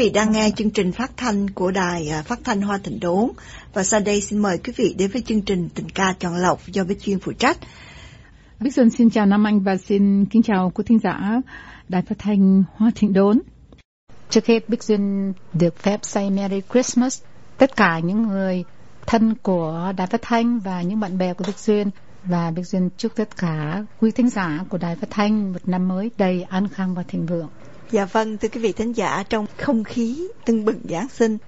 vị đang nghe chương trình phát thanh của đài à, phát thanh Hoa Thịnh Đốn và sau đây xin mời quý vị đến với chương trình tình ca chọn lọc do Bích Duyên phụ trách. Bích Xuân xin chào Nam Anh và xin kính chào quý thính giả đài phát thanh Hoa Thịnh Đốn. Trước hết Bích Duyên được phép say Merry Christmas tất cả những người thân của đài phát thanh và những bạn bè của Bích Duyên và Bích Duyên chúc tất cả quý thính giả của đài phát thanh một năm mới đầy an khang và thịnh vượng. Dạ vâng, thưa quý vị thính giả, trong không khí tưng bừng Giáng sinh,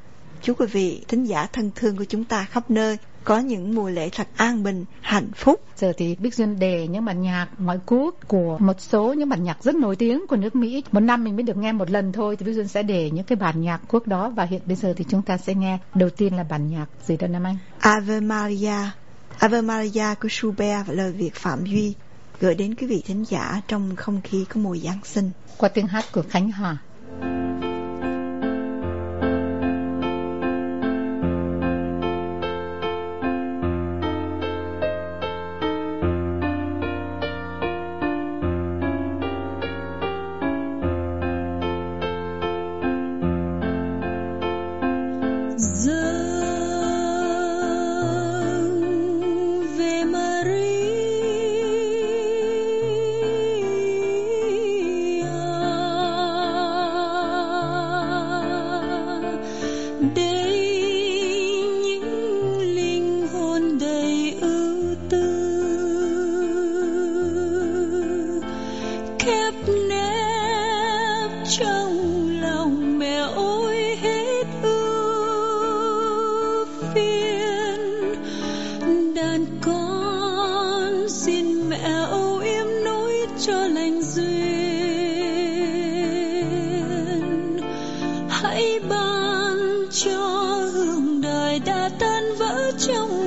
chúc quý vị thính giả thân thương của chúng ta khắp nơi có những mùa lễ thật an bình, hạnh phúc. Giờ thì Bích Duyên đề những bản nhạc ngoại quốc của một số những bản nhạc rất nổi tiếng của nước Mỹ. Một năm mình mới được nghe một lần thôi thì Bích Duyên sẽ để những cái bản nhạc quốc đó và hiện bây giờ thì chúng ta sẽ nghe đầu tiên là bản nhạc gì đó Nam Anh? Ave Maria, Ave Maria của Schubert và lời Việt Phạm Duy gửi đến quý vị thính giả trong không khí có mùi Giáng sinh. Qua tiếng hát của Khánh Hòa. Hãy ban cho hương đời đã tan vỡ trong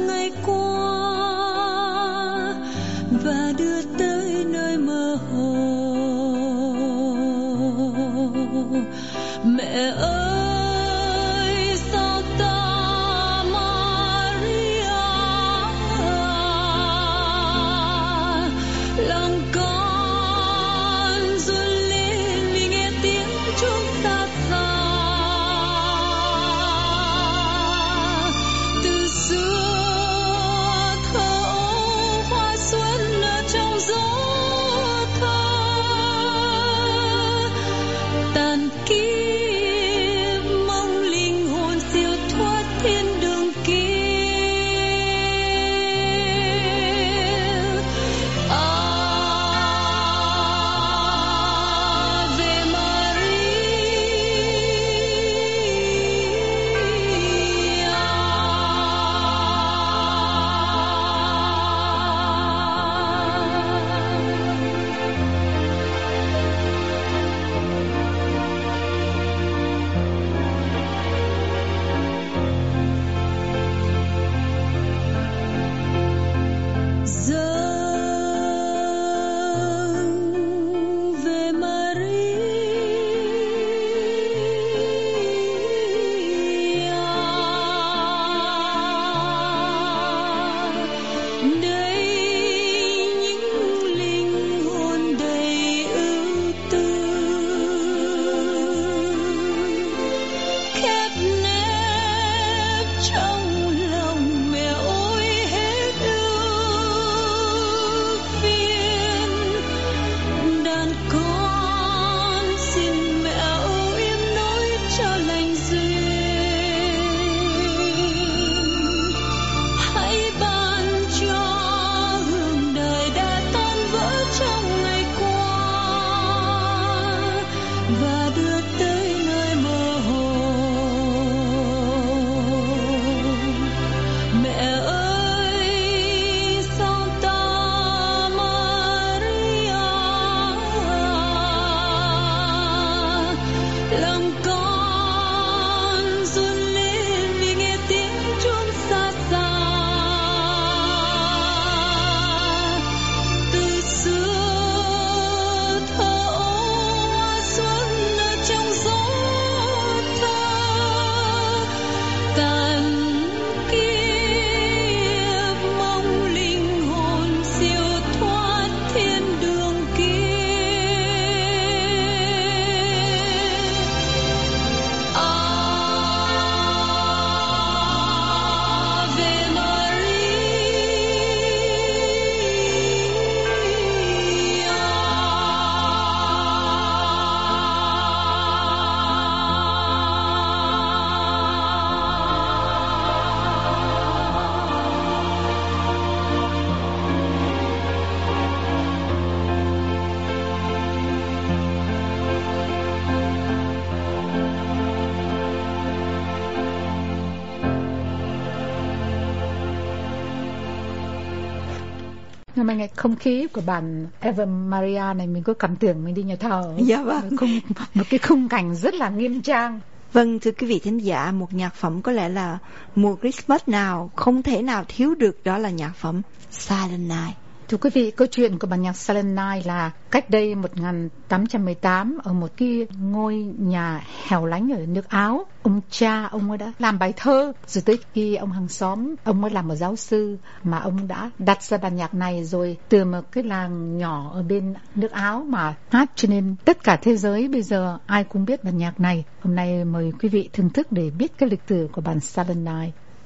nhưng mà nghe không khí của bản Eva Maria này mình có cảm tưởng mình đi nhà thờ dạ vâng một, khung, một cái khung cảnh rất là nghiêm trang Vâng, thưa quý vị thính giả, một nhạc phẩm có lẽ là mùa Christmas nào không thể nào thiếu được đó là nhạc phẩm Silent Night. Thưa quý vị, câu chuyện của bản nhạc Silent Night là cách đây 1818 ở một cái ngôi nhà hẻo lánh ở nước Áo. Ông cha, ông ấy đã làm bài thơ. Rồi tới khi ông hàng xóm, ông ấy làm một giáo sư mà ông đã đặt ra bản nhạc này rồi từ một cái làng nhỏ ở bên nước Áo mà hát cho nên tất cả thế giới bây giờ ai cũng biết bản nhạc này. Hôm nay mời quý vị thưởng thức để biết cái lịch sử của bản Silent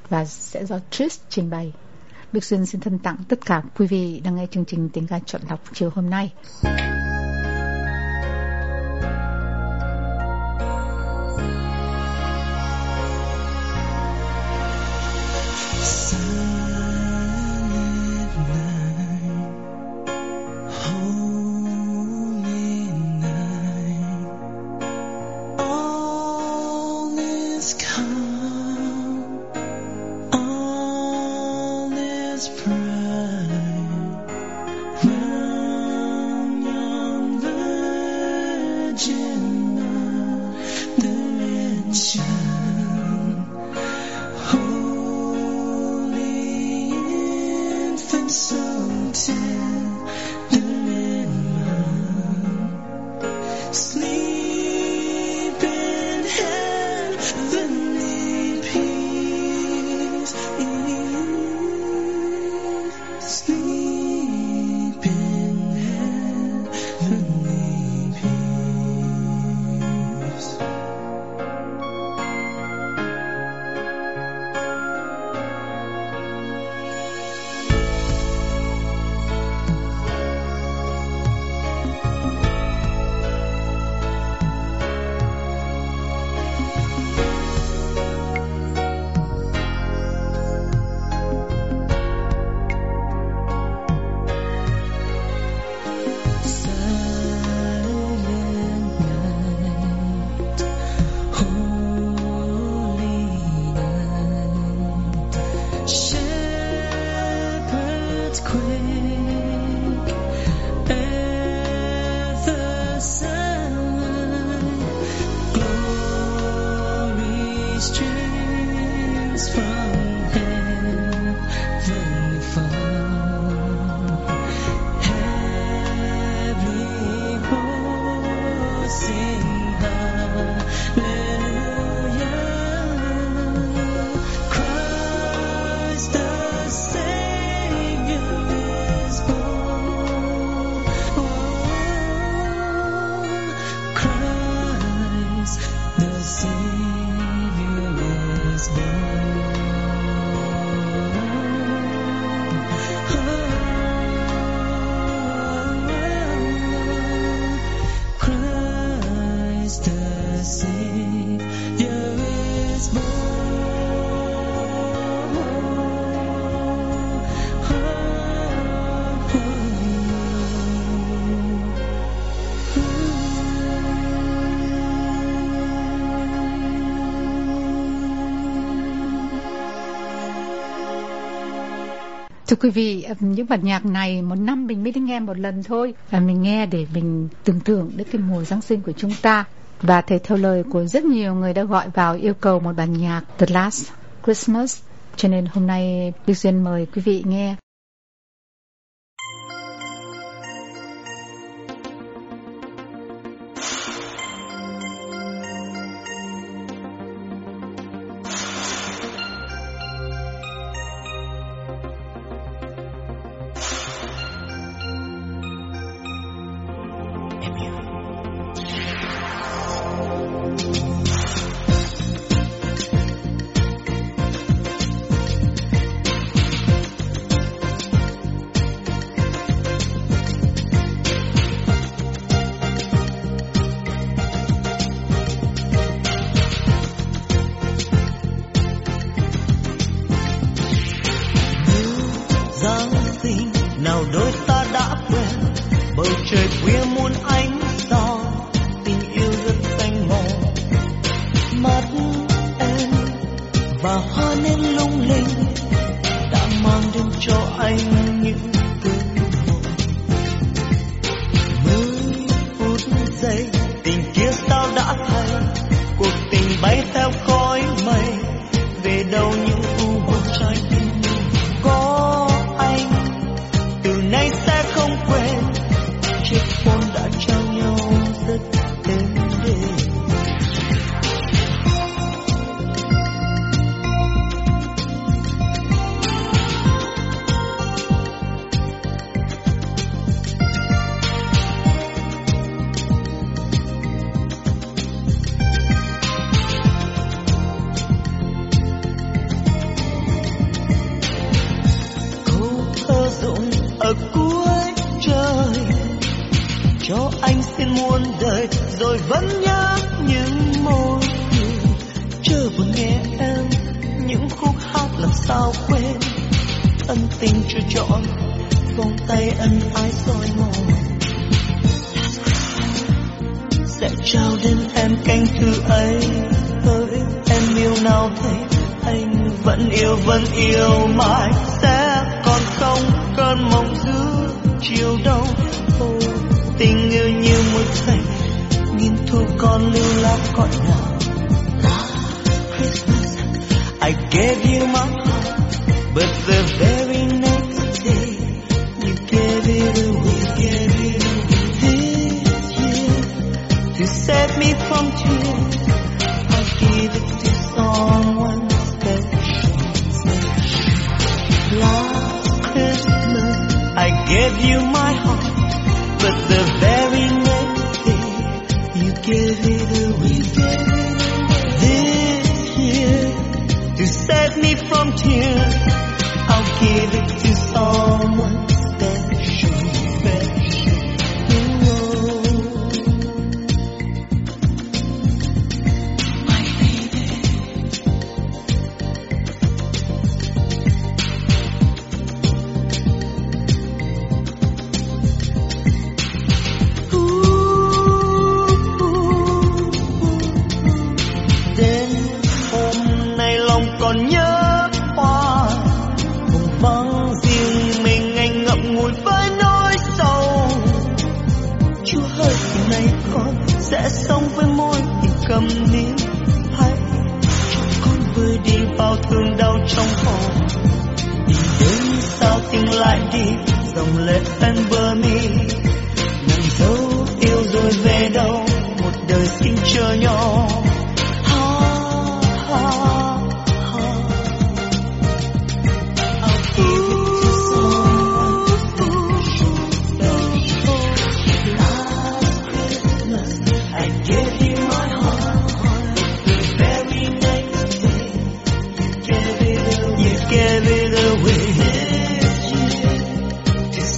và sẽ do Trish trình bày. Đức Duyên xin thân tặng tất cả quý vị đang nghe chương trình tiếng ca chọn đọc chiều hôm nay. as pride. Thưa quý vị, những bản nhạc này một năm mình mới đi nghe một lần thôi. Và mình nghe để mình tưởng tượng đến cái mùa Giáng sinh của chúng ta. Và thể theo lời của rất nhiều người đã gọi vào yêu cầu một bản nhạc The Last Christmas. Cho nên hôm nay Đức Duyên mời quý vị nghe và sao quên. Ân tình chưa chọn vòng tay ân ái soi mòn sẽ trao đến em canh thư ấy hỡi em yêu nào thế anh vẫn yêu vẫn yêu mãi. Sẽ còn không cơn mộng giữa chiều đông Ôi, tình yêu như một thành nghìn thu con lưu lạc cõi nào. I gave you my heart. But the very next day you gave it away gave it away this year to save me from tears I give it to someone special. Last Christmas I gave you my sẽ sống với môi thì cầm nín hãy cho con vơi đi bao thương đau trong hồn nhìn đến sao tình lại đi, dòng lệ tan bờ mi. Nàng dấu yêu rồi về đâu, một đời xin chờ nhau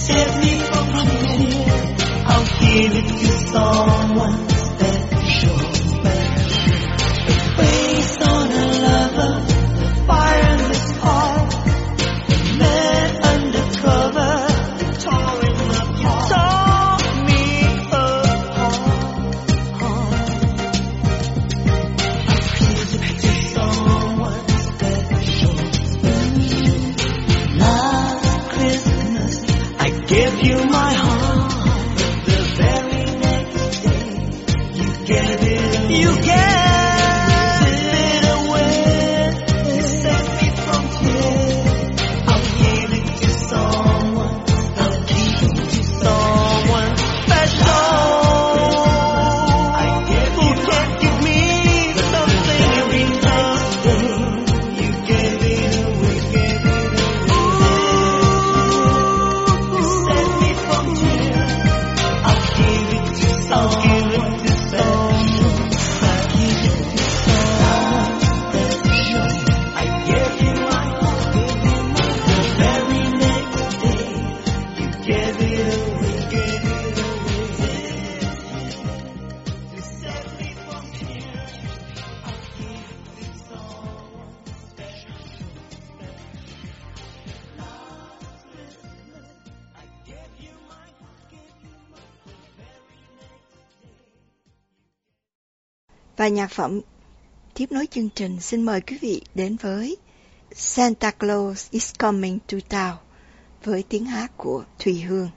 save me from tears, I'll give it to someone Và nhạc phẩm tiếp nối chương trình, xin mời quý vị đến với Santa Claus is Coming to Town với tiếng hát của Thùy Hương.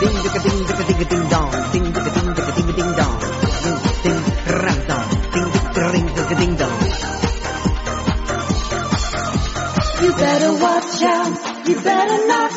Ding ding ding ding ding ding dong, ding ding ding ding ding ding dong, ding ding ram dong, ding ding ding ding dong. You better watch out. You better not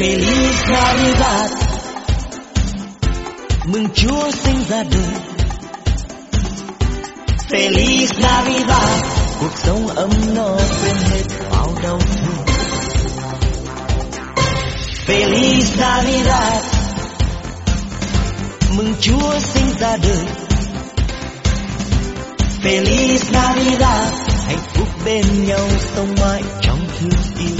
Feliz Navidad Mừng Chúa sinh ra đời. Feliz Navidad Cuộc sống ấm no quên hết bao đau thương. Feliz Navidad Mừng Chúa sinh ra đời. Feliz Navidad Hạnh phúc bên nhau sống mãi trong thương yêu.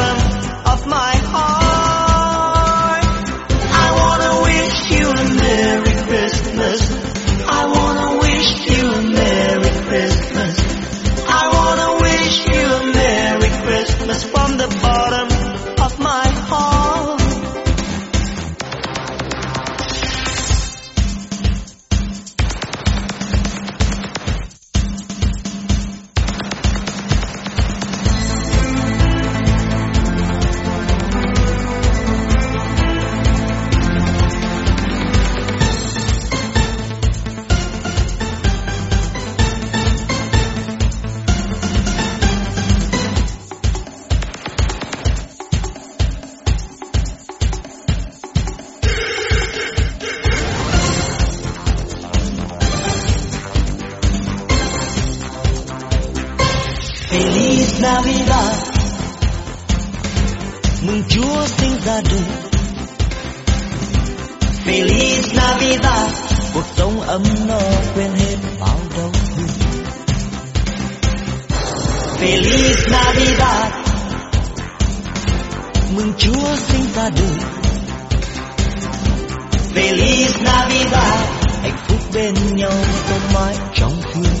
Feliz Mừng Chúa sinh ra đời. Feliz Navidad. Cuộc sống ấm no quên hết bao đau thương Feliz Navidad. Mừng Chúa sinh ra đời. Feliz Navidad. Hạnh phúc bên nhau không mãi trong thương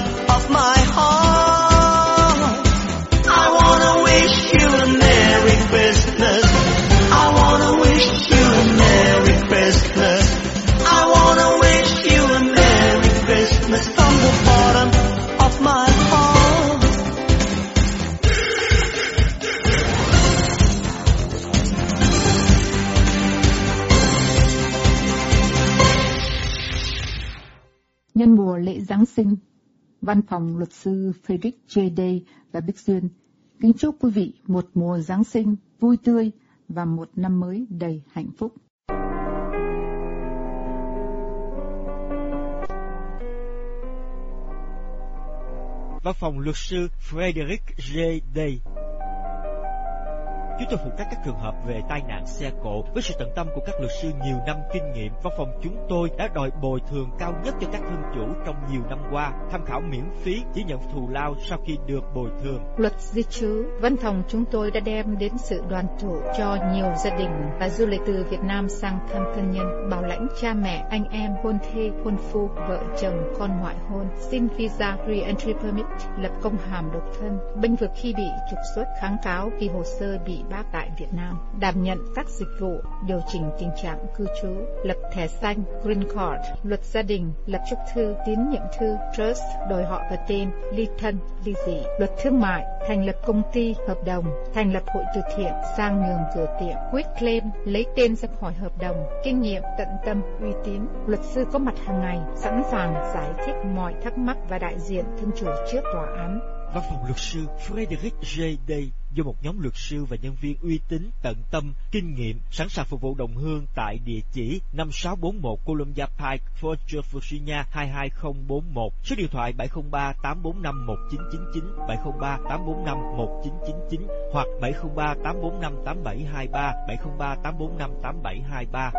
sinh, Văn phòng luật sư Frederick J. Day và Bích Duyên kính chúc quý vị một mùa Giáng sinh vui tươi và một năm mới đầy hạnh phúc. Văn phòng luật sư Frederick J. Day Chúng tôi phụ trách các trường hợp về tai nạn xe cộ với sự tận tâm của các luật sư nhiều năm kinh nghiệm. Văn phòng chúng tôi đã đòi bồi thường cao nhất cho các thương chủ trong nhiều năm qua. Tham khảo miễn phí, chỉ nhận thù lao sau khi được bồi thường. Luật di trú, văn phòng chúng tôi đã đem đến sự đoàn tụ cho nhiều gia đình và du lịch từ Việt Nam sang thăm thân nhân, bảo lãnh cha mẹ, anh em, hôn thê, hôn phu, vợ chồng, con ngoại hôn, xin visa re-entry permit, lập công hàm độc thân, bênh vực khi bị trục xuất kháng cáo vì hồ sơ bị bác tại Việt Nam, đảm nhận các dịch vụ điều chỉnh tình trạng cư trú, lập thẻ xanh Green Card, luật gia đình, lập trúc thư, tín nhiệm thư, trust, đổi họ và tên, ly thân, ly dị, luật thương mại, thành lập công ty, hợp đồng, thành lập hội từ thiện, sang nhường cửa tiệm, quyết claim, lấy tên ra khỏi hợp đồng, kinh nghiệm, tận tâm, uy tín, luật sư có mặt hàng ngày, sẵn sàng giải thích mọi thắc mắc và đại diện thân chủ trước tòa án. Văn phòng luật sư Frederick J. Day do một nhóm luật sư và nhân viên uy tín, tận tâm, kinh nghiệm, sẵn sàng phục vụ đồng hương tại địa chỉ 5641 Columbia Pike, Fort Worth, Virginia 22041, số điện thoại 703 845 1999, 703 845 1999 hoặc 703 845 8723, 703 845 8723.